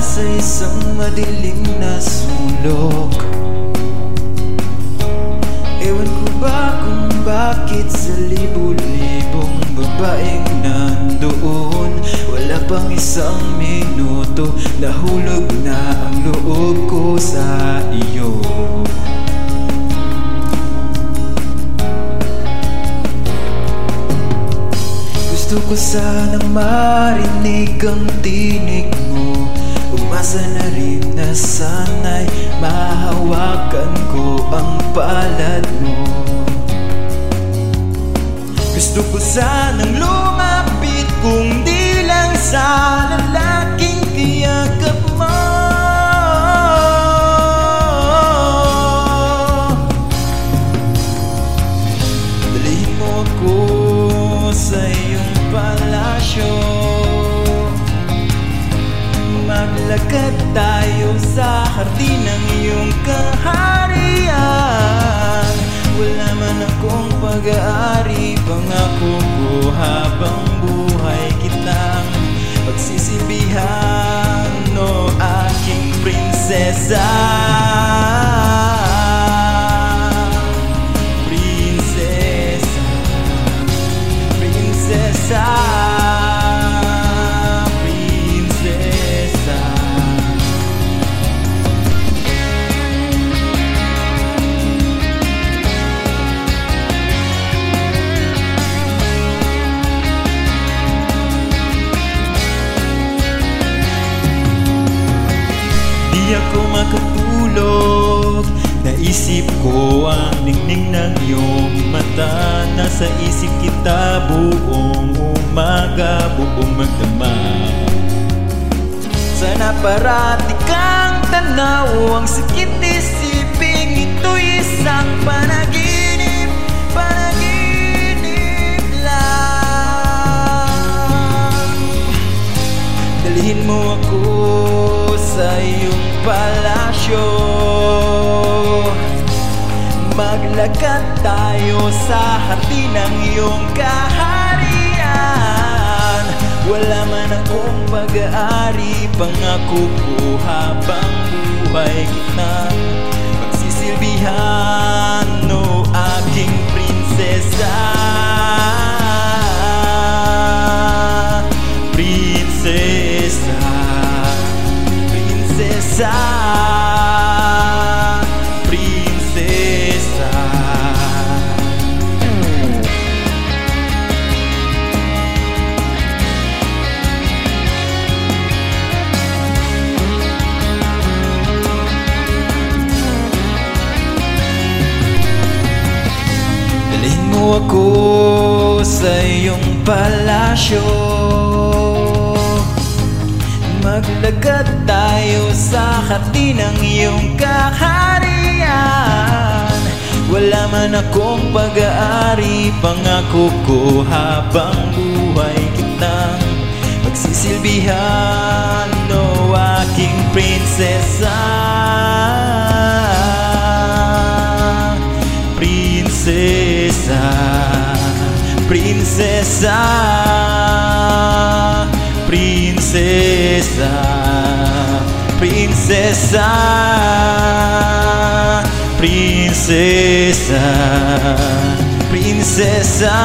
Sa isang madilim na sulok pang isang minuto? Nahulog na ang loob ko sa iyo. Gusto ko sanang marinig ang tinig mo. Umasa na rin na sana'y mahawakan ko ang palad mo. Gusto ko sanang lumapit kung di sa lalaking kiyakap mo. Dalhin mo ako sa iyong palasyo. Maglakad tayo sa hardin ng iyong kaharian. Wala man akong pag-aari Pangako ko habang Pagsisilbihan o aking Prinsesa ako makatulog. Naisip ko ang ningning ng iyong mata. Nasa isip kita buong umaga, buong magdamag Sana parati kang tanaw Ang sakit isipin ito'y isang panaginip Panaginip lang. Dalhin mo ako sa iyong palasyo Maglakad tayo sa hardin ng iyong kaharian. Wala man akong pag-aari Pangako ko habang buhay kita. Pagsisilbihan Prinsesa Prinsesa Dalhin mo ako sa iyong palasyo Maglagad tayo sa hati ng iyong kaharian. Wala man akong pag-aari Pangako ko habang buhay kitang Pagsisilbihan o aking prinsesa. Prinsesa Prinsesa. Prinsesa Prinsesa Prinsesa Prinsesa